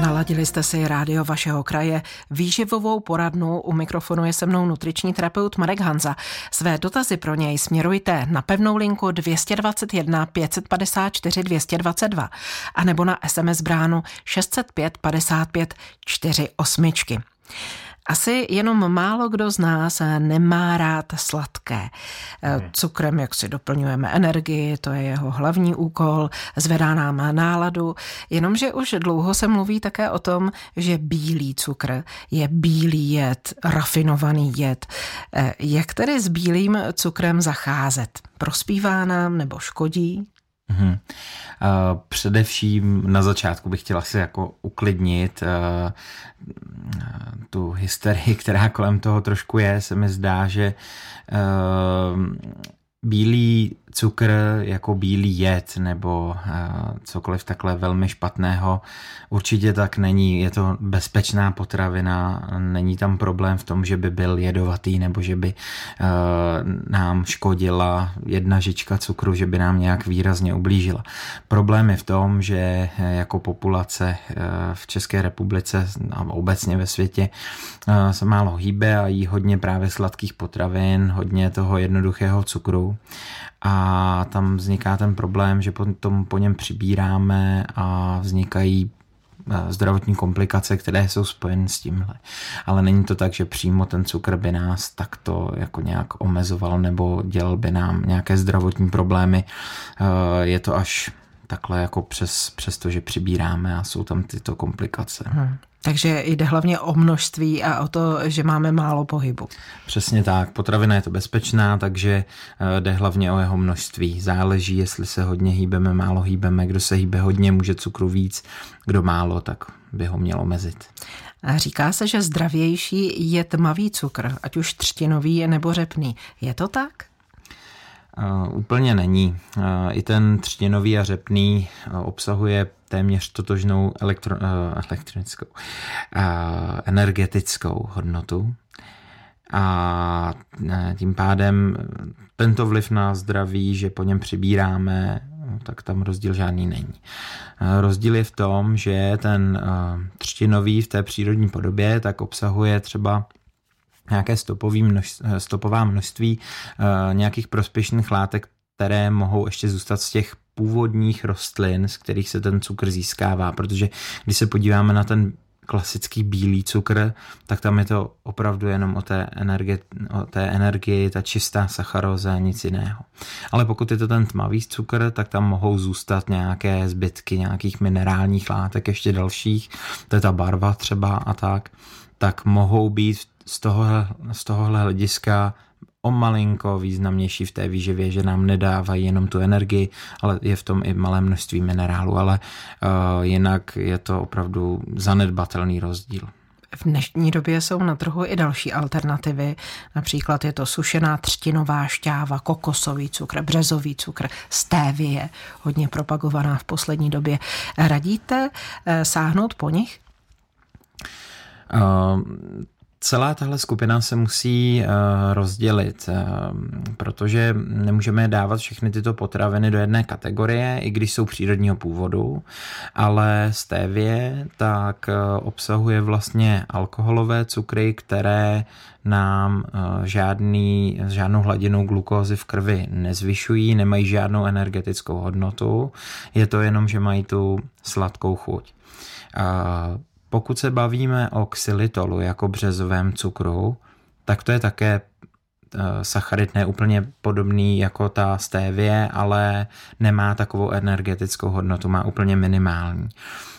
Naladili jste si rádio vašeho kraje. Výživovou poradnu u mikrofonu je se mnou nutriční terapeut Marek Hanza. Své dotazy pro něj směrujte na pevnou linku 221 554 222 a nebo na SMS bránu 605 55 48. Asi jenom málo kdo z nás nemá rád sladké. Hmm. Cukrem, jak si doplňujeme energii, to je jeho hlavní úkol, zvedá nám náladu, jenomže už dlouho se mluví také o tom, že bílý cukr je bílý jed, rafinovaný jed. Eh, jak tedy s bílým cukrem zacházet? Prospívá nám nebo škodí? Hmm. Především na začátku bych chtěla si jako uklidnit uh, tu hysterii, která kolem toho trošku je. Se mi zdá, že uh, bílý cukr jako bílý jed nebo uh, cokoliv takhle velmi špatného určitě tak není. Je to bezpečná potravina, není tam problém v tom, že by byl jedovatý nebo že by uh, nám škodila jedna žička cukru, že by nám nějak výrazně ublížila. Problém je v tom, že jako populace v České republice a obecně ve světě se málo hýbe a jí hodně právě sladkých potravin, hodně toho jednoduchého cukru a tam vzniká ten problém, že potom po něm přibíráme a vznikají eh, zdravotní komplikace, které jsou spojeny s tímhle. Ale není to tak, že přímo ten cukr by nás takto jako nějak omezoval nebo dělal by nám nějaké zdravotní problémy. Eh, je to až takhle jako přes, přes to, že přibíráme a jsou tam tyto komplikace. Hmm. Takže jde hlavně o množství a o to, že máme málo pohybu. Přesně tak. Potravina je to bezpečná, takže eh, jde hlavně o jeho množství. Záleží, jestli se hodně hýbeme, málo hýbeme. Kdo se hýbe hodně, může cukru víc. Kdo málo, tak by ho mělo mezit. A říká se, že zdravější je tmavý cukr, ať už třtinový nebo řepný. Je to tak? Uh, úplně není. Uh, I ten třtinový a řepný uh, obsahuje téměř totožnou elektro, uh, elektronickou, uh, energetickou hodnotu. A tím pádem tento vliv na zdraví, že po něm přibíráme, tak tam rozdíl žádný není. Rozdíl je v tom, že ten třtinový v té přírodní podobě tak obsahuje třeba nějaké stopový množství, stopová množství nějakých prospěšných látek, které mohou ještě zůstat z těch původních rostlin, z kterých se ten cukr získává, protože když se podíváme na ten klasický bílý cukr, tak tam je to opravdu jenom o té, energie, o té energii, ta čistá sacharóza, nic jiného. Ale pokud je to ten tmavý cukr, tak tam mohou zůstat nějaké zbytky nějakých minerálních látek, ještě dalších, to je ta barva třeba a tak, tak mohou být z, toho, z tohohle hlediska o malinko významnější v té výživě, že nám nedávají jenom tu energii, ale je v tom i malé množství minerálu, ale uh, jinak je to opravdu zanedbatelný rozdíl. V dnešní době jsou na trhu i další alternativy. Například je to sušená třtinová šťáva, kokosový cukr, březový cukr, stévie, hodně propagovaná v poslední době. Radíte eh, sáhnout po nich? Uh, celá tahle skupina se musí uh, rozdělit, uh, protože nemůžeme dávat všechny tyto potraviny do jedné kategorie, i když jsou přírodního původu, ale stevie tak uh, obsahuje vlastně alkoholové cukry, které nám žádný, žádnou hladinu glukózy v krvi nezvyšují, nemají žádnou energetickou hodnotu, je to jenom, že mají tu sladkou chuť. Pokud se bavíme o xylitolu jako březovém cukru, tak to je také eh, sacharid ne úplně podobný jako ta stévie, ale nemá takovou energetickou hodnotu, má úplně minimální.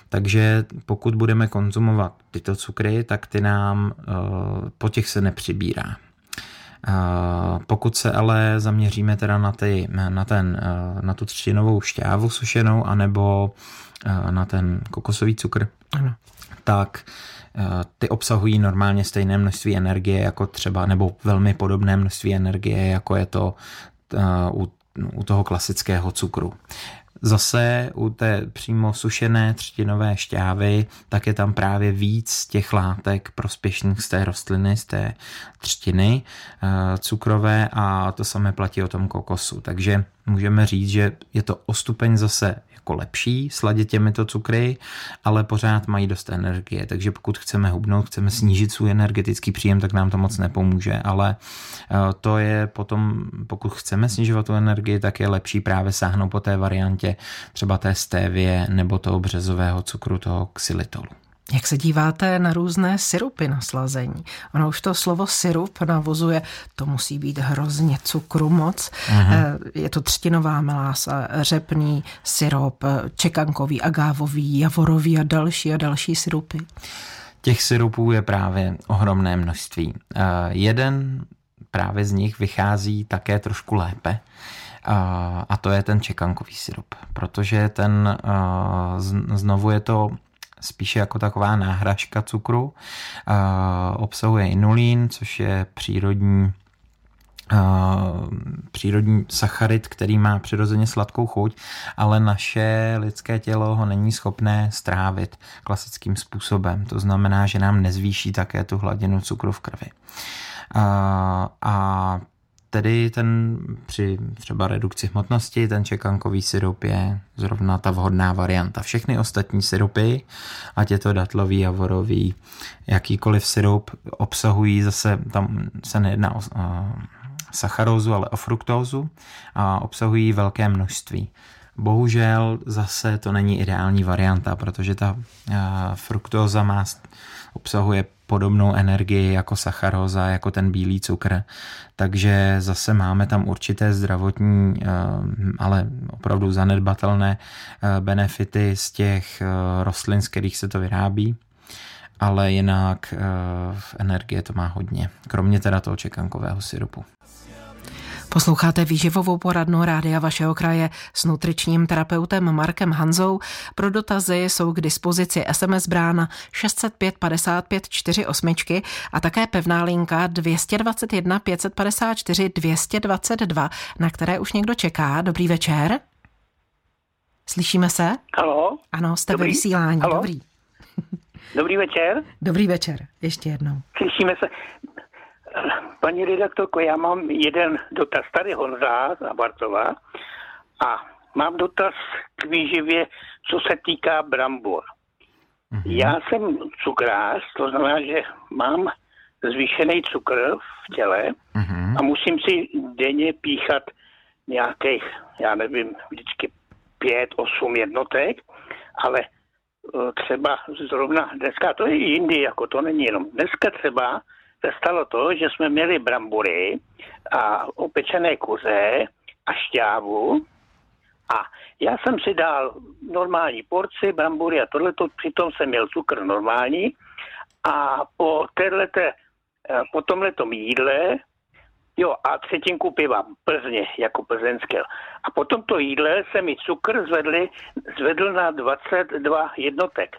Takže pokud budeme konzumovat tyto cukry, tak ty nám eh, po těch se nepřibírá. Pokud se ale zaměříme teda na, ty, na, ten, na tu třtinovou šťávu sušenou, anebo na ten kokosový cukr, ano tak eh, ty obsahují normálně stejné množství energie jako třeba, nebo velmi podobné množství energie, jako je to u, u toho klasického cukru. Zase u té přímo sušené třtinové šťávy, tak je tam právě víc těch látek prospěšných z té rostliny, z té třtiny eh, cukrové a to samé platí o tom kokosu. Takže můžeme říct, že je to o stupeň zase jako lepší sladit těmito cukry, ale pořád mají dost energie, takže pokud chceme hubnout, chceme snížit svůj energetický příjem, tak nám to moc nepomůže, ale eh, to je potom, pokud chceme snižovat tu energii, tak je lepší právě sáhnout po té variantě třeba té stévie nebo toho březového cukru, toho xylitolu. Jak se díváte na různé syrupy na slazení? Ono už to slovo syrup navozuje, to musí být hrozně cukru moc. Aha. Eh, je to třtinová melása, řepný syrup, čekankový, agávový, javorový a další a další syrupy. Těch syrupů je právě ohromné množství. Eh, jeden právě z nich vychází také trošku lépe. A to je ten čekankový syrup, protože ten eh, znovu je to spíše jako taková náhražka cukru. Obsahuje inulín, což je přírodní přírodní sacharid, který má přirozeně sladkou chuť, ale naše lidské tělo ho není schopné strávit klasickým způsobem. To znamená, že nám nezvýší také tu hladinu cukru v krvi. A, a tedy ten při třeba redukci hmotnosti, ten čekankový syrup je zrovna ta vhodná varianta. Všechny ostatní syrupy, ať je to datlový, javorový, jakýkoliv syrup, obsahují zase, tam se nejedná o sacharózu, ale o fruktózu a obsahují velké množství. Bohužel zase to není ideální varianta, protože ta fruktóza má, obsahuje podobnou energii jako sacharóza, jako ten bílý cukr. Takže zase máme tam určité zdravotní, eh, ale opravdu zanedbatelné eh, benefity z těch eh, rostlin, z kterých se to vyrábí ale jinak v energie to má hodně, kromě teda toho čekankového syrupu. Posloucháte výživovou poradnu rádia vašeho kraje s nutričním terapeutem Markem Hanzou. Pro dotazy jsou k dispozici SMS brána 605 55 48 a také pevná linka 221 554 222, na které už někdo čeká. Dobrý večer. Slyšíme se? Halo? Ano, jste Dobrý. ve vysílání. Halo? Dobrý. Dobrý večer. Dobrý večer, ještě jednou. Slyšíme se. Paní redaktorko, já mám jeden dotaz. Tady Honza z Bartova a mám dotaz k výživě, co se týká brambor. Mm-hmm. Já jsem cukrář, to znamená, že mám zvýšený cukr v těle mm-hmm. a musím si denně píchat nějakých, já nevím, vždycky pět, osm jednotek, ale eh, třeba zrovna dneska, to je i jindy, jako to není jenom. Dneska třeba stalo to, že jsme měli brambory a opečené kuře a šťávu. A já jsem si dal normální porci brambory a tohleto, přitom jsem měl cukr normální. A po téhleté, eh, po tomhletom jídle Jo, a třetinku piva, Plzně, jako plzeňské. A po tomto jídle se mi cukr zvedli, zvedl na 22 jednotek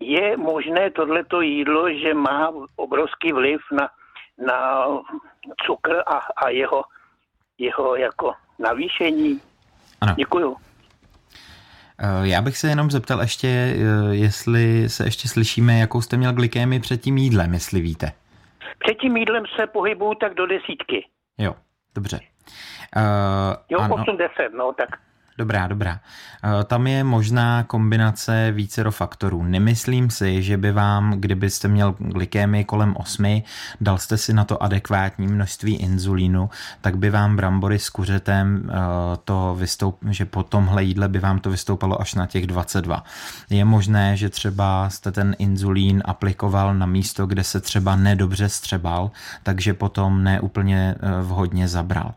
je možné tohleto jídlo, že má obrovský vliv na, na cukr a, a jeho, jeho jako navýšení. Ano. Děkuju. Eh, já bych se jenom zeptal ještě, eh, jestli se ještě slyšíme, jakou jste měl glykémii před tím jídlem, jestli víte. Před tím jídlem se pohybuju tak do desítky. Jo, dobře. Uh, jo, ano. 80, no tak Dobrá, dobrá. Eh, tam je možná kombinace vícero faktorů. Nemyslím si, že by vám, kdybyste měl glykémii kolem 8, dal jste si na to adekvátní množství inzulínu, tak by vám brambory s kuřetem eh, to vystoup, že po tomhle jídle by vám to vystoupalo až na těch 22. Je možné, že třeba jste ten inzulín aplikoval na místo, kde se třeba nedobře střebal, takže potom neúplně eh, vhodně zabral.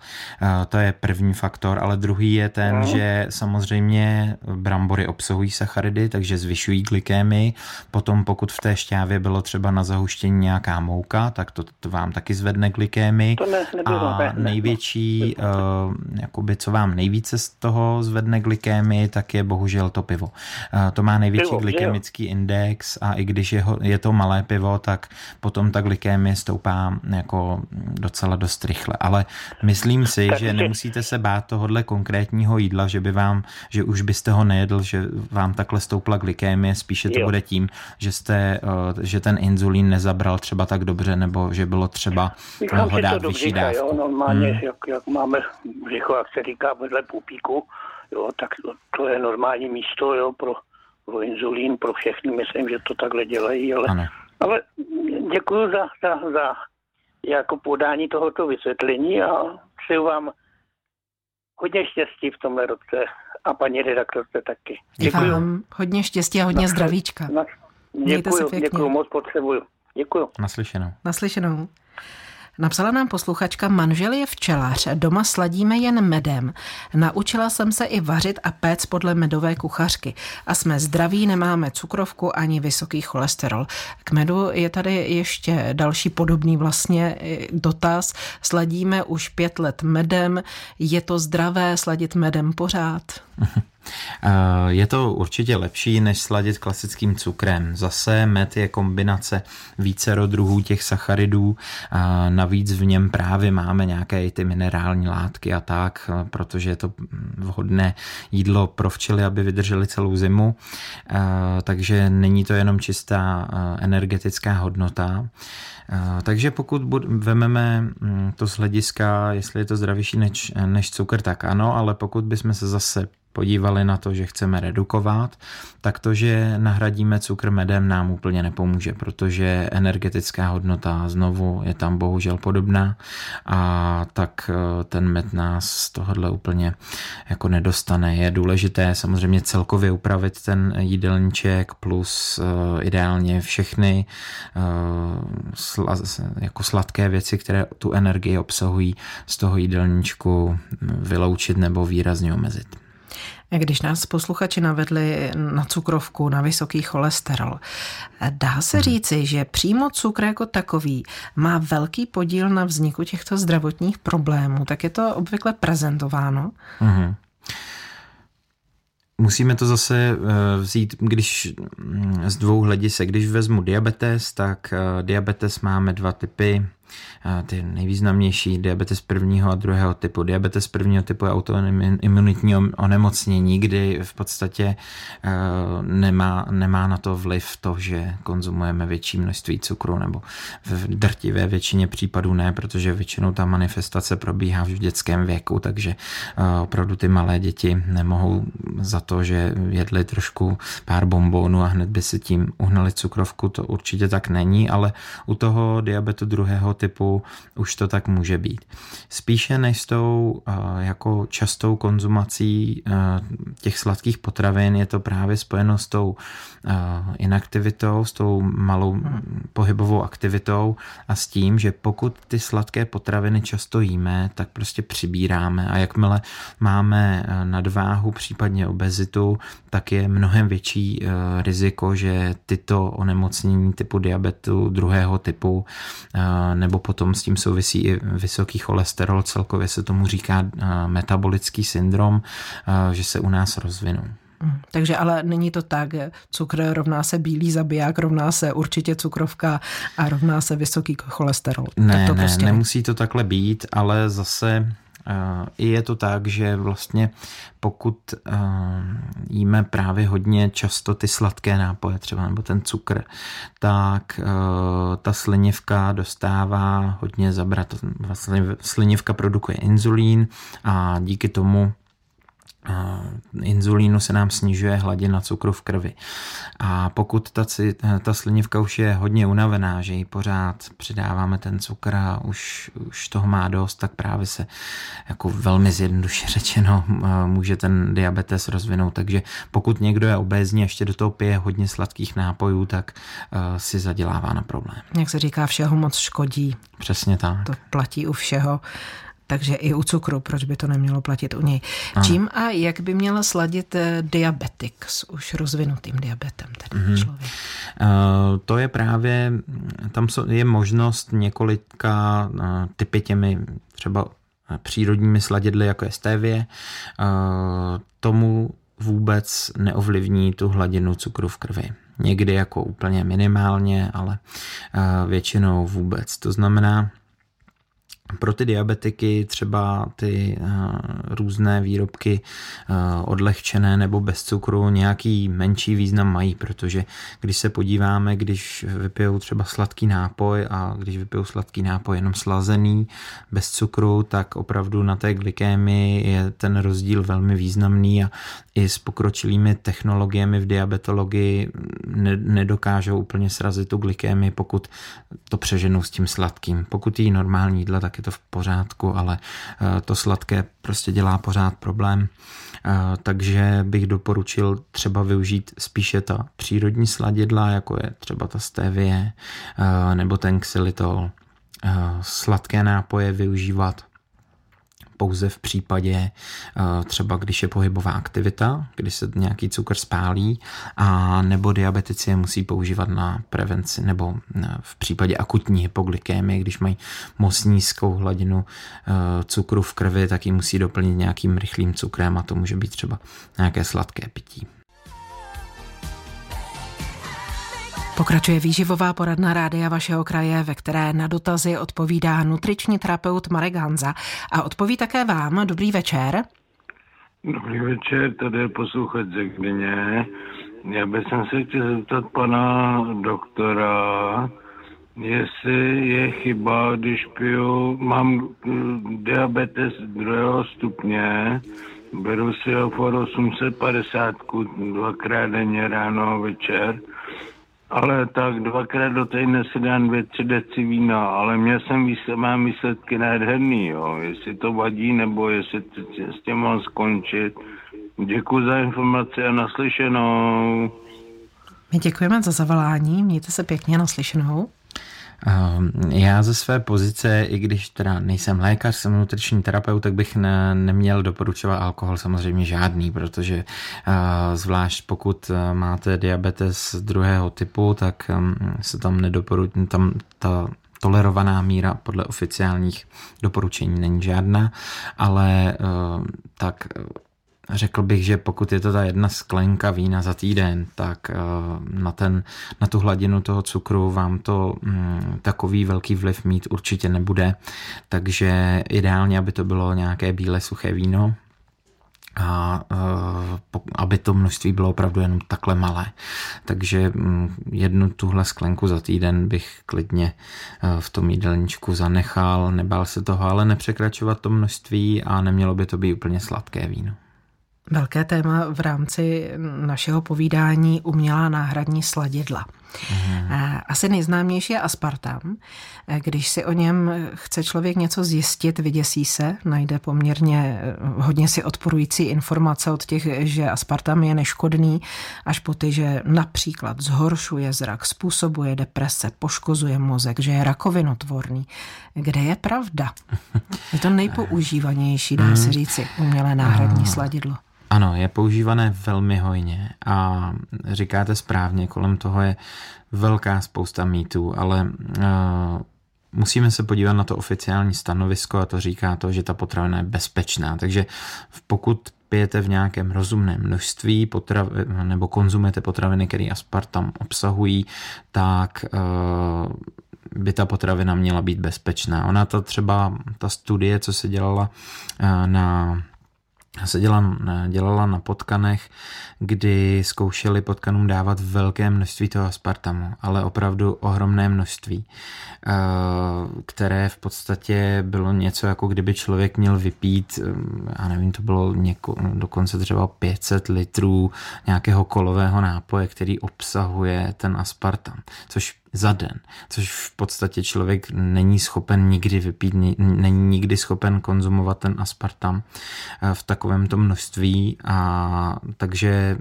To je první faktor, ale druhý je ten, no. Že samozřejmě brambory obsahují sacharidy, takže zvyšují glykémii. Potom pokud v té šťávě bylo třeba na zahuštění nějaká mouka, tak to, to vám taky zvedne glykémii. To ne, a ne, největší, ne. Uh, jakoby co vám nejvíce z toho zvedne glykémii, tak je bohužel to pivo. Uh, to má největší pivo, glykemický index a i když je, ho, je to malé pivo, tak potom ta glykémie stoupá jako docela dost rychle. Ale myslím si, že nemusíte se bát tohohle konkrétního jídla, že by vám, že už byste ho nejedl, že vám takhle stoupla glykémie, spíše to jo. bude tím, že jste, že ten inzulín nezabral třeba tak dobře, nebo že bylo třeba ho dát vyšší dávku. Jo, normálně, hmm. jak, jak máme břicho, jak se říká, vedle pupíku, jo, tak to, to je normální místo jo, pro, pro inzulín, pro všechny. Myslím, že to takhle dělají, ale, ano. ale děkuji za, za, za jako podání tohoto vysvětlení a přeju vám hodně štěstí v tomhle roce a paní redaktorce taky. Děkuji. Vám hodně štěstí a hodně na, zdravíčka. Na, děkuji, děkuji, moc potřebuju. Děkuji. Naslyšenou. Naslyšenou. Napsala nám posluchačka, manžel je včelař, doma sladíme jen medem. Naučila jsem se i vařit a péct podle medové kuchařky. A jsme zdraví, nemáme cukrovku ani vysoký cholesterol. K medu je tady ještě další podobný vlastně dotaz. Sladíme už pět let medem. Je to zdravé sladit medem pořád? Eh, je to určitě lepší, než sladit klasickým cukrem. Zase med je kombinace vícero druhů těch sacharidů, navíc v něm právě máme nějaké ty minerální látky a tak, eh, protože je to vhodné jídlo pro včely, aby vydrželi celou zimu, eh, takže není to jenom čistá energetická hodnota. Takže pokud vememe hm, to z hlediska, jestli je to zdravější než, než cukr, tak ano, ale pokud bychom se zase podívali na to, že chceme redukovat, tak to, že nahradíme cukr medem nám úplně nepomůže, protože energetická hodnota znovu je tam bohužel podobná a tak eh, ten med nás z tohohle úplně jako nedostane. Je důležité samozřejmě celkově upravit ten jídelníček plus uh, ideálně všechny sla, jako sladké věci, které tu energii obsahují z toho jídelníčku vyloučit nebo výrazně omezit. Když nás posluchači navedli na cukrovku, na vysoký cholesterol, dá se hmm. říci, že přímo cukr jako takový má velký podíl na vzniku těchto zdravotních problémů, tak je to obvykle prezentováno? Mm-hmm. Musíme to zase eh, vzít, když mm, z dvou hledisek, když vezmu diabetes, tak eh, diabetes máme dva typy ty nejvýznamnější diabetes prvního a druhého typu. Diabetes prvního typu je autoimunitní onemocnění, kdy v podstatě eh, nemá, nemá na to vliv to, že konzumujeme větší množství cukru, nebo v drtivé většině případů ne, protože většinou ta manifestace probíhá v dětském věku, takže eh, opravdu ty malé děti nemohou za to, že jedli trošku pár bombónů a hned by si tím uhnali cukrovku, to určitě tak není, ale u toho diabetu druhého typu už to tak může být. Spíše než s tou eh, jako častou konzumací eh, těch sladkých potravin je to právě spojeno s tou eh, inaktivitou, s tou malou pohybovou aktivitou a s tím, že pokud ty sladké potraviny často jíme, tak prostě přibíráme a jakmile máme nadváhu, případně obezitu, tak je mnohem větší riziko, že tyto onemocnění typu diabetu druhého typu nebo nebo potom s tím souvisí i vysoký cholesterol, celkově se tomu říká eh, metabolický syndrom, eh, že se u nás rozvinou. Mm, takže ale není to tak, cukr rovná se bílý zabiják, rovná se určitě cukrovka a rovná se vysoký cholesterol. Ne, tak to ne, prostě... nemusí to takhle být, ale zase i je to tak, že vlastně pokud jíme právě hodně často ty sladké nápoje třeba nebo ten cukr, tak ta slinivka dostává hodně zabrat. Slinivka produkuje inzulín a díky tomu inzulínu se nám snižuje hladina cukru v krvi. A pokud ta, ta slinivka už je hodně unavená, že ji pořád přidáváme ten cukr a už, už toho má dost, tak právě se jako velmi zjednoduše řečeno může ten diabetes rozvinout. Takže pokud někdo je obézní a ještě do toho pije hodně sladkých nápojů, tak uh, si zadělává na problém. Jak se říká, všeho moc škodí. Přesně tak. To platí u všeho takže i u cukru, proč by to nemělo platit u něj. Aha. Čím a jak by měla sladit eh, diabetik s už rozvinutým diabetem, tedy mm-hmm. člověk? Uh, to je právě, tam je možnost několika uh, typy těmi třeba přírodními sladidly, jako je stevie, uh, tomu vůbec neovlivní tu hladinu cukru v krvi. Někdy jako úplně minimálně, ale většinou vůbec. To znamená, pro ty diabetiky třeba ty uh, různé výrobky uh, odlehčené nebo bez cukru nějaký menší význam mají, protože když se podíváme, když vypijou třeba sladký nápoj a když vypijou sladký nápoj jenom slazený, bez cukru, tak opravdu na té glykémii je ten rozdíl velmi významný a i s pokročilými technologiemi v diabetologii ne, nedokážou úplně srazit tu glykémii, pokud to přeženou s tím sladkým. Pokud jí normální jídla, tak je to v pořádku, ale eh, to sladké prostě dělá pořád problém. Eh, takže bych doporučil třeba využít spíše ta přírodní sladidla, jako je třeba ta stevie eh, nebo ten xylitol. Sladké nápoje využívat pouze v případě eh, třeba, když je pohybová aktivita, kdy se nějaký cukr spálí, a nebo diabetici je musí používat na prevenci, nebo eh, v případě akutní hypoglykémie, když mají moc nízkou hladinu eh, cukru v krvi, tak ji musí doplnit nějakým rychlým cukrem a to může být třeba nějaké sladké pití. Pokračuje výživová poradna rádia vašeho kraje, ve které na dotazy odpovídá nutriční terapeut Marek Hanza a odpoví také vám. Dobrý večer. Dobrý večer, tady je posluchač ze. Já bych se chtěl zeptat pana doktora, jestli je chyba, když piju, mám diabetes druhého stupně, beru si for 850 dvakrát denně ráno a večer, ale tak dvakrát do týdne si dám dvě, tři deci vína, ale měl jsem výsled, mám výsledky nádherný, jo. Jestli to vadí, nebo jestli s tím mám skončit. Děkuji za informaci a naslyšenou. My děkujeme za zavolání, mějte se pěkně naslyšenou. Ehm, já ze své pozice, i když teda nejsem lékař, jsem nutriční terapeut, tak bych ne, neměl doporučovat alkohol samozřejmě žádný, protože uh, zvlášť pokud uh, máte diabetes druhého typu, tak um, se tam nedoporučí, tam ta tolerovaná míra podle oficiálních doporučení není žádná, ale uh, tak Řekl bych, že pokud je to ta jedna sklenka vína za týden, tak eh, na, ten, na tu hladinu toho cukru vám to mm, takový velký vliv mít určitě nebude. Takže ideálně, aby to bylo nějaké bílé suché víno, a uh, aby to množství bylo opravdu jenom takhle malé. Takže um, jednu tuhle sklenku za týden bych klidně uh, v tom jídelníčku zanechal, nebál se toho, ale nepřekračovat to množství a nemělo by to být úplně sladké víno. Velké téma v rámci našeho povídání umělá náhradní sladidla. Mhm. Asi nejznámější je aspartam. Když si o něm chce člověk něco zjistit, vyděsí se, najde poměrně hodně si odporující informace od těch, že aspartam je neškodný, až po ty, že například zhoršuje zrak, způsobuje deprese, poškozuje mozek, že je rakovinotvorný. Kde je pravda? Je to nejpoužívanější, dá se mhm. říci, umělé náhradní sladidlo. Ano, je používané velmi hojně a říkáte správně, kolem toho je velká spousta mýtů, ale uh, musíme se podívat na to oficiální stanovisko a to říká to, že ta potravina je bezpečná. Takže pokud pijete v nějakém rozumném množství nebo konzumujete potraviny, které aspartam obsahují, tak uh, by ta potravina měla být bezpečná. Ona to třeba, ta studie, co se dělala uh, na se dělala, dělala na potkanech, kdy zkoušeli potkanům dávat velké množství toho aspartamu, ale opravdu ohromné množství, eh, které v podstatě bylo něco, jako kdyby člověk měl vypít, eh, já nevím, to bylo něko, dokonce třeba 500 litrů nějakého kolového nápoje, který obsahuje ten aspartam, což za den, což v podstatě člověk není schopen nikdy vypít, není nikdy schopen konzumovat ten aspartam eh, v takovémto množství. A takže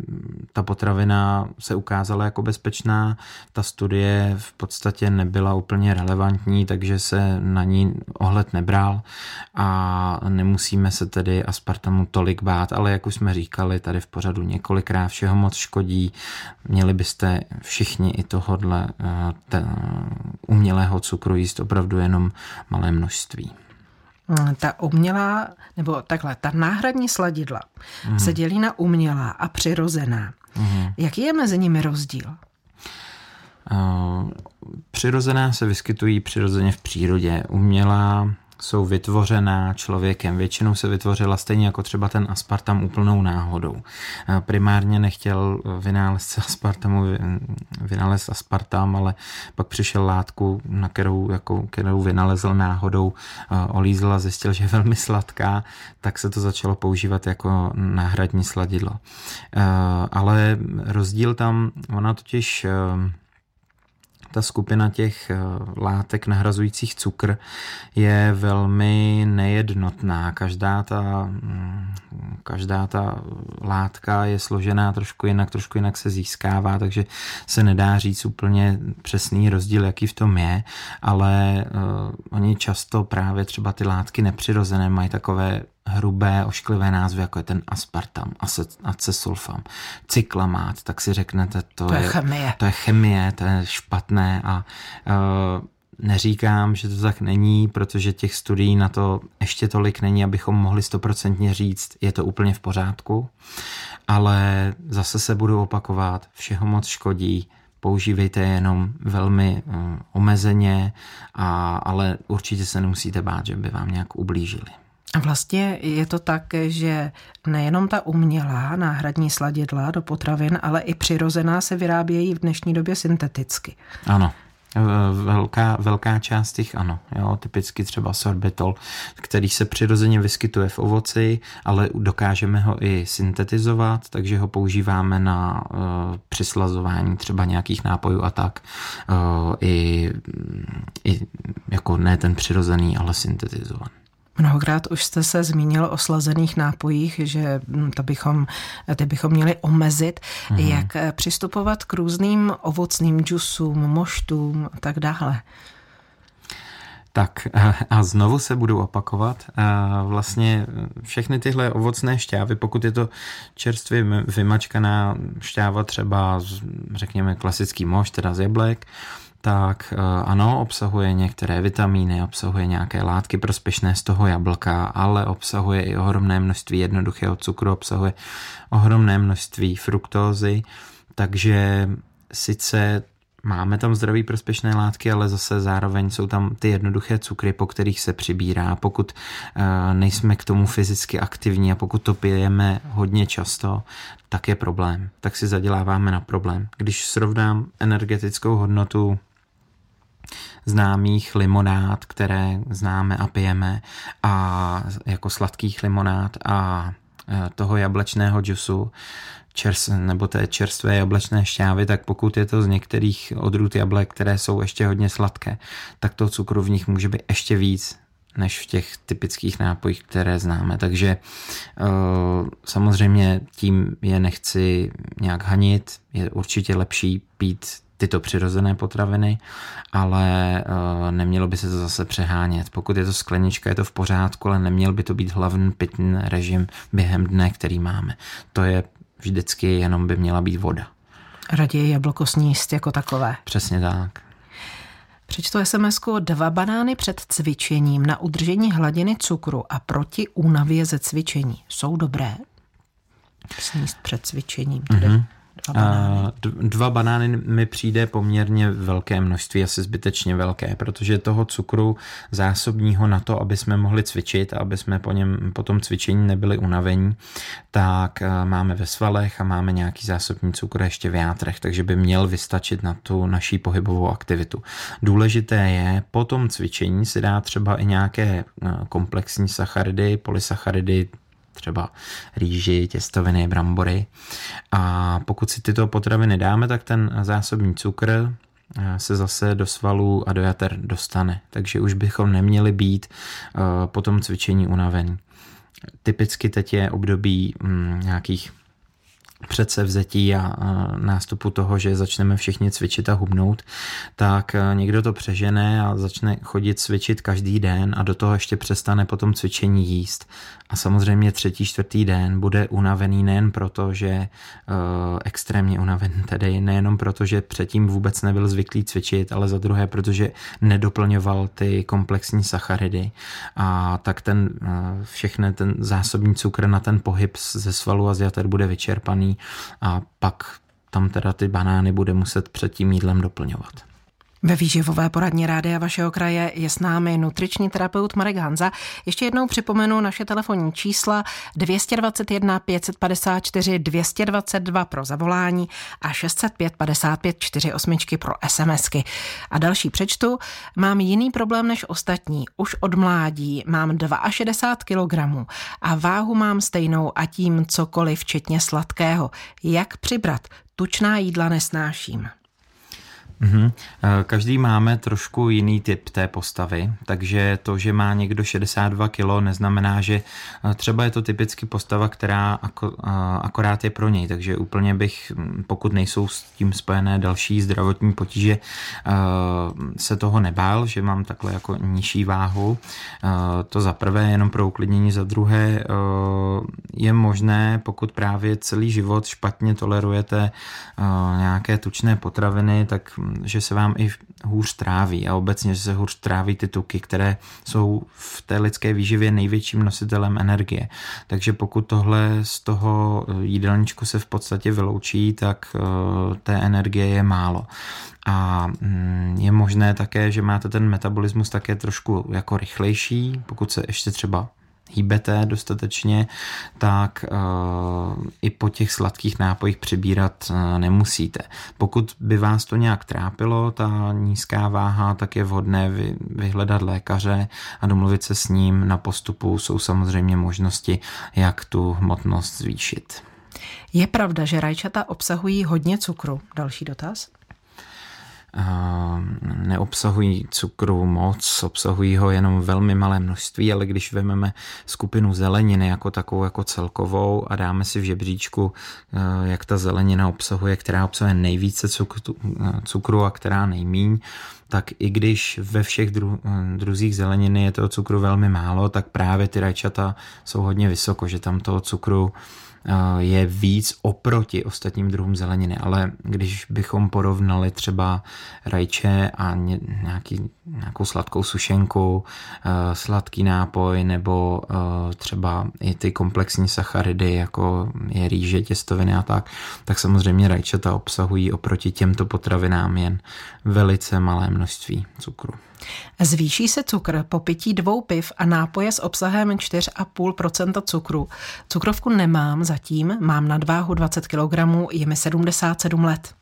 ta potravina se ukázala jako bezpečná, ta studie v podstatě nebyla úplně relevantní, takže se na ní ohled nebral. A nemusíme se tedy aspartamu tolik bát, ale jak už jsme říkali tady v pořadu několikrát, všeho moc škodí, měli byste všichni i tohodle eh, umělého cukru jíst opravdu jenom malé množství. Mm, ta umělá, nebo takhle, ta náhradní sladidla mm. se dělí na umělá a přirozená. Mm. Jaký je mezi nimi rozdíl? Uh, přirozená se vyskytují přirozeně v přírodě. Umělá jsou vytvořená člověkem. Většinou se vytvořila stejně jako třeba ten aspartam úplnou náhodou. Primárně nechtěl vynálezce aspartamu vynálezt aspartam, ale pak přišel látku, na kterou, jako, kterou vynalezl náhodou, olízl a zjistil, že je velmi sladká, tak se to začalo používat jako náhradní sladidlo. Ale rozdíl tam, ona totiž ta skupina těch eh, látek nahrazujících cukr je velmi nejednotná. Každá ta, mm, každá ta látka je složená trošku jinak, trošku jinak se získává, takže se nedá říct úplně přesný rozdíl, jaký v tom je, ale uh, oni často právě třeba ty látky nepřirozené mají takové hrubé, ošklivé názvy, jako je ten aspartam, acesulfam, cyklamát, tak si řeknete, to, to je, je chemie. To je chemie, to je špatné a uh, neříkám, že to tak není, protože těch studií na to ještě tolik není, abychom mohli stoprocentně říct, je to úplně v pořádku, ale zase se budu opakovat, všeho moc škodí, používejte jenom velmi uh, omezeně, a, ale určitě se nemusíte bát, že by vám nějak ublížili. A vlastně je to tak, že nejenom ta umělá náhradní sladidla do potravin, ale i přirozená se vyrábějí v dnešní době synteticky. Ano. Velká, velká část těch ano, jo, typicky třeba sorbitol, který se přirozeně vyskytuje v ovoci, ale dokážeme ho i syntetizovat, takže ho používáme na uh, přislazování třeba nějakých nápojů a tak. Uh, i, I jako ne ten přirozený, ale syntetizovaný. Mnohokrát už jste se zmínil o slazených nápojích, že hm, to bychom, ty bychom měli omezit. Mm. Jak eh, přistupovat k různým ovocným džusům, moštům a tak dále? Tak eh, a znovu se budu opakovat. Eh, vlastně všechny tyhle ovocné šťávy, pokud je to čerstvě vymačkaná šťáva třeba, řekněme, klasický mož, teda z jablek, tak eh, ano, obsahuje některé vitamíny, obsahuje nějaké látky prospěšné z toho jablka, ale obsahuje i ohromné množství jednoduchého cukru, obsahuje ohromné množství fruktózy, takže sice máme tam zdraví prospěšné látky, ale zase zároveň jsou tam ty jednoduché cukry, po kterých se přibírá. Pokud uh, nejsme k tomu fyzicky aktivní a pokud to pijeme hodně často, tak je problém. Tak si zaděláváme na problém. Když srovnám energetickou hodnotu známých limonád, které známe a pijeme, a jako sladkých limonád a e, toho jablečného džusu, čers, nebo té čerstvé jablečné šťávy, tak pokud je to z některých odrůd jablek, které jsou ještě hodně sladké, tak toho cukru v nich může být ještě víc než v těch typických nápojích, které známe. Takže e, samozřejmě tím je nechci nějak hanit, je určitě lepší pít tyto přirozené potraviny, ale uh, nemělo by se to zase přehánět. Pokud je to sklenička, je to v pořádku, ale neměl by to být hlavní pitný režim během dne, který máme. To je vždycky jenom by měla být voda. Raději jablko sníst jako takové. Přesně tak. Přečtu sms dva banány před cvičením na udržení hladiny cukru a proti únavě ze cvičení. Jsou dobré? Sníst před cvičením. Tedy. Mm-hmm. Dva banány. Dva banány mi přijde poměrně velké množství, asi zbytečně velké, protože toho cukru zásobního na to, aby jsme mohli cvičit a aby jsme po, něm, po tom cvičení nebyli unavení, tak eh, máme ve svalech a máme nějaký zásobní cukr ještě v játrech, takže by měl vystačit na tu naší pohybovou aktivitu. Důležité je po tom cvičení si dát třeba i nějaké eh, komplexní sacharidy, polysacharidy, třeba rýži, těstoviny, brambory. A pokud si tyto potraviny dáme, tak ten zásobní cukr eh, se zase do svalů a do jater dostane. Takže už bychom neměli být eh, po tom cvičení unavení. Typicky teď je období mm, nějakých předsevzetí a nástupu toho, že začneme všichni cvičit a hubnout, tak někdo to přežene a začne chodit cvičit každý den a do toho ještě přestane potom cvičení jíst. A samozřejmě třetí, čtvrtý den bude unavený nejen proto, že uh, extrémně unavený, tedy nejenom proto, že předtím vůbec nebyl zvyklý cvičit, ale za druhé, protože nedoplňoval ty komplexní sacharidy a tak ten uh, všechny ten zásobní cukr na ten pohyb ze svalu a z jater bude vyčerpaný a pak tam teda ty banány bude muset před tím jídlem doplňovat. Ve výživové poradní rádia vašeho kraje je s námi nutriční terapeut Marek Hanza. Ještě jednou připomenu naše telefonní čísla 221 554 222 pro zavolání a 605 55 48 pro SMSky. A další přečtu. Mám jiný problém než ostatní. Už od mládí mám 62 kg a váhu mám stejnou a tím cokoliv, včetně sladkého. Jak přibrat? Tučná jídla nesnáším. Mm-hmm. Každý máme trošku jiný typ té postavy, takže to, že má někdo 62 kg, neznamená, že eh, třeba je to typicky postava, která eh, akorát je pro něj, takže úplně bych, hm, pokud nejsou s tím spojené další zdravotní potíže, se toho nebál, že mám takhle jako nižší váhu. To za prvé, jenom pro uklidnění, za druhé je možné, pokud právě celý život špatně tolerujete nějaké tučné potraviny, tak hm, že se vám i hůř tráví a obecně, že se hůř tráví ty tuky, které jsou v té lidské výživě největším nositelem energie. Takže pokud tohle z toho jídelníčku se v podstatě vyloučí, tak eh, té energie je málo. A mm, je možné také, že máte ten metabolismus také trošku jako rychlejší, pokud se ještě třeba hýbete dostatečně, tak uh, i po těch sladkých nápojích přibírat uh, nemusíte. Pokud by vás to nějak trápilo, ta nízká váha, tak je vhodné vy, vyhledat lékaře a domluvit se s ním. Na postupu jsou samozřejmě možnosti, jak tu hmotnost zvýšit. Je pravda, že rajčata obsahují hodně cukru? Další dotaz neobsahují cukru moc, obsahují ho jenom velmi malé množství, ale když vezmeme skupinu zeleniny jako takovou jako celkovou a dáme si v žebříčku, eh, jak ta zelenina obsahuje, která obsahuje nejvíce cukru, cukru a která nejmíň, tak i když ve všech dru, druzích zeleniny je toho cukru velmi málo, tak právě ty rajčata jsou hodně vysoko, že tam toho cukru je víc oproti ostatním druhům zeleniny, ale když bychom porovnali třeba rajče a nějaký, nějakou sladkou sušenku, sladký nápoj nebo třeba i ty komplexní sacharidy, jako je rýže, těstoviny a tak, tak samozřejmě rajčata obsahují oproti těmto potravinám jen velice malé množství cukru. Zvýší se cukr po pití dvou piv a nápoje s obsahem 4,5% cukru. Cukrovku nemám zatím, mám nadváhu 20 kg, je mi 77 let.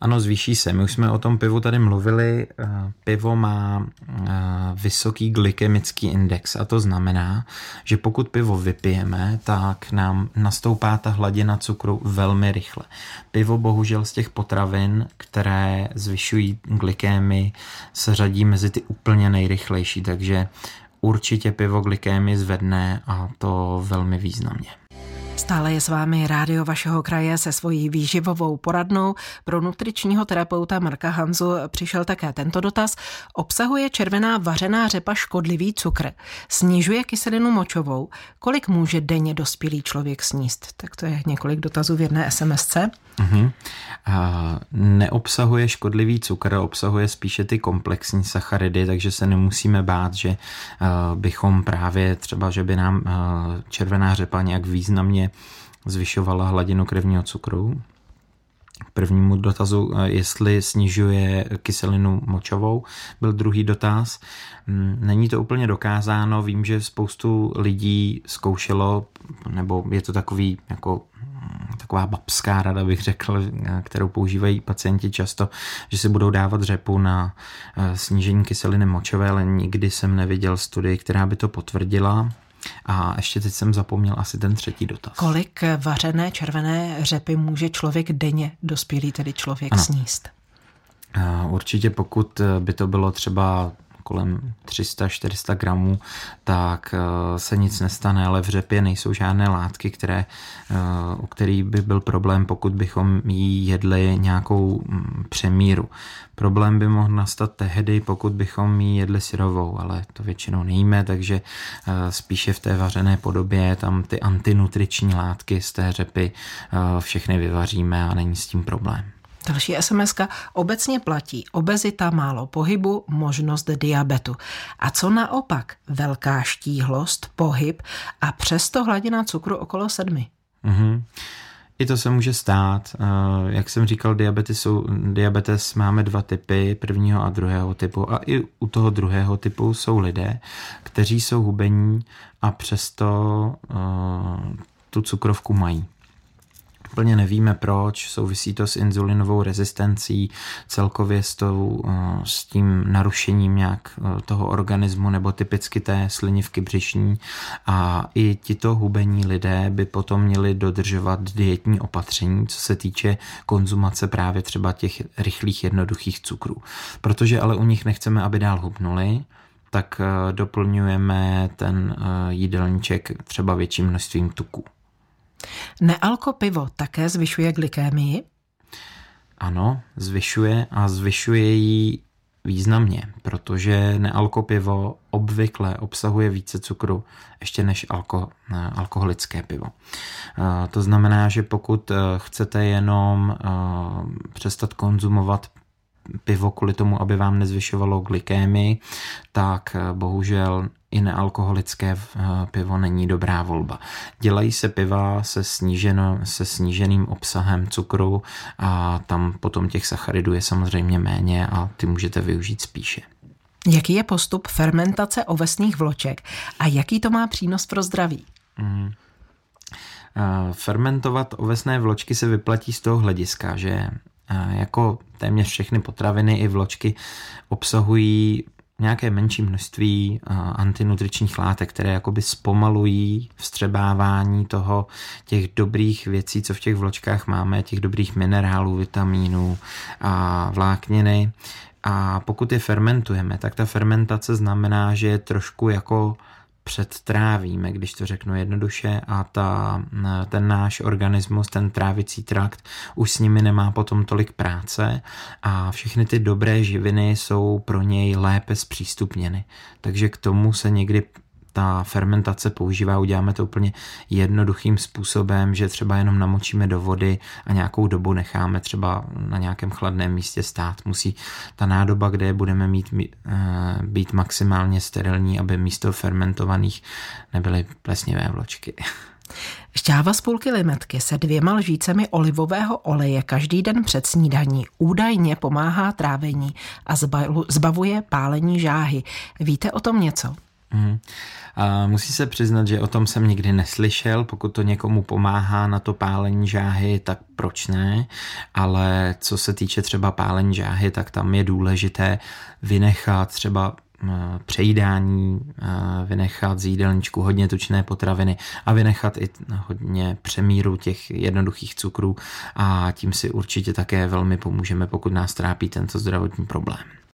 Ano, zvýší se. My už jsme o tom pivu tady mluvili. Eh, pivo má eh, vysoký glykemický index a to znamená, že pokud pivo vypijeme, tak nám nastoupá ta hladina cukru velmi rychle. Pivo bohužel z těch potravin, které zvyšují glykémy, se řadí mezi ty úplně nejrychlejší, takže určitě pivo glykémy zvedne a to velmi významně. Stále je s vámi rádio vašeho kraje se svojí výživovou poradnou. Pro nutričního terapeuta Marka Hanzu přišel také tento dotaz. Obsahuje červená vařená řepa škodlivý cukr? Snižuje kyselinu močovou? Kolik může denně dospělý člověk sníst? Tak to je několik dotazů v jedné SMSce. Uh-huh. A neobsahuje škodlivý cukr, obsahuje spíše ty komplexní sacharidy, takže se nemusíme bát, že uh, bychom právě třeba, že by nám uh, červená řepa nějak významně zvyšovala hladinu krevního cukru. Prvnímu dotazu, eh, jestli snižuje kyselinu močovou, byl druhý dotaz. Mm, není to úplně dokázáno, vím, že spoustu lidí zkoušelo, nebo je to takový jako mm, taková babská rada, bych řekl, eh, kterou používají pacienti často, že si budou dávat řepu na eh, snížení kyseliny močové, ale nikdy jsem neviděl studii, která by to potvrdila. A ještě teď jsem zapomněl asi ten třetí dotaz. Kolik vařené červené řepy může člověk denně, dospělý tedy člověk, ano. sníst? Určitě pokud by to bylo třeba kolem 300-400 gramů, tak eh, se nic nestane, ale v řepě nejsou žádné látky, které, eh, u kterých by byl problém, pokud bychom jí jedli nějakou mm, přemíru. Problém by mohl nastat tehdy, pokud bychom jí jedli syrovou, ale to většinou nejíme, takže eh, spíše v té vařené podobě tam ty antinutriční látky z té řepy všechny vyvaříme a není s tím problém. Další sms obecně platí obezita, málo pohybu, možnost diabetu. A co naopak? Velká štíhlost, pohyb a přesto hladina cukru okolo sedmi. Mm-hmm. I to se může stát. Eh, jak jsem říkal, diabetes, jsou, diabetes máme dva typy, prvního a druhého typu. A i u toho druhého typu jsou lidé, kteří jsou hubení a přesto uh, tu cukrovku mají. Úplně nevíme proč, souvisí to s inzulinovou rezistencí, celkově s, tou, eh, s tím narušením nějak eh, toho organismu nebo typicky té slinivky břišní a i tito hubení lidé by potom měli dodržovat dietní opatření, co se týče konzumace právě třeba těch rychlých jednoduchých cukrů. Protože ale u nich nechceme, aby dál hubnuli, tak eh, doplňujeme ten jídelníček třeba větším množstvím tuků. Nealko pivo také zvyšuje glykémii? Ano, zvyšuje a zvyšuje ji významně, protože nealko pivo obvykle obsahuje více cukru ještě než alko, alkoholické pivo. Eh, to znamená, že pokud eh, chcete jenom eh, přestat konzumovat pivo kvůli tomu, aby vám nezvyšovalo glykémii, tak bohužel i nealkoholické eh, pivo není dobrá volba. Dělají se piva se, sníženo, se sníženým obsahem cukru a tam potom těch sacharidů je samozřejmě méně a ty můžete využít spíše. Jaký je postup fermentace ovesných vloček a jaký to má přínos pro zdraví? Mm. Fermentovat ovesné vločky se vyplatí z toho hlediska, že eh, jako téměř všechny potraviny i vločky obsahují nějaké menší množství antinutričních látek, které jakoby zpomalují vstřebávání toho těch dobrých věcí, co v těch vločkách máme, těch dobrých minerálů, vitamínů a vlákniny. A pokud je fermentujeme, tak ta fermentace znamená, že je trošku jako předtrávíme, když to řeknu jednoduše, a ta, ten náš organismus, ten trávicí trakt, už s nimi nemá potom tolik práce a všechny ty dobré živiny jsou pro něj lépe zpřístupněny. Takže k tomu se někdy ta fermentace používá, uděláme to úplně jednoduchým způsobem, že třeba jenom namočíme do vody a nějakou dobu necháme třeba na nějakém chladném místě stát. Musí ta nádoba, kde budeme mít, eh, být maximálně sterilní, aby místo fermentovaných nebyly plesnivé vločky. Šťáva z půlky limetky se dvěma lžícemi olivového oleje každý den před snídaní údajně pomáhá trávení a zbavuje pálení žáhy. Víte o tom něco? Mm. A musí se přiznat, že o tom jsem nikdy neslyšel. Pokud to někomu pomáhá na to pálení žáhy, tak proč ne? Ale co se týče třeba pálení žáhy, tak tam je důležité vynechat třeba přejídání, vynechat z jídelníčku hodně tučné potraviny a vynechat i hodně přemíru těch jednoduchých cukrů a tím si určitě také velmi pomůžeme, pokud nás trápí tento zdravotní problém.